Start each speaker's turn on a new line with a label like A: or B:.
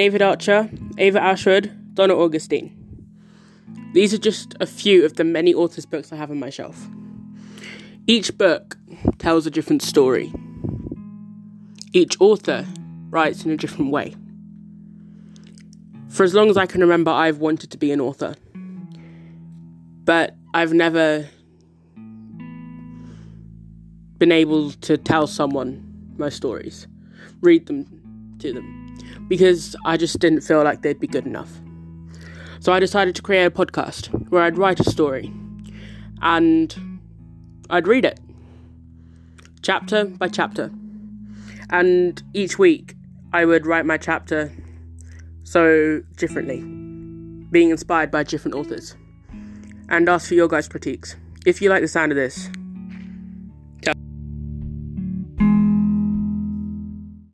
A: David Archer, Ava Ashwood, Donna Augustine. These are just a few of the many authors' books I have on my shelf. Each book tells a different story. Each author writes in a different way. For as long as I can remember, I've wanted to be an author. But I've never been able to tell someone my stories, read them to them, because I just didn't feel like they'd be good enough. So I decided to create a podcast where I'd write a story and I'd read it chapter by chapter. And each week I would write my chapter so differently, being inspired by different authors, and ask for your guys' critiques. If you like the sound of this,